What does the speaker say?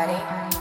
ready?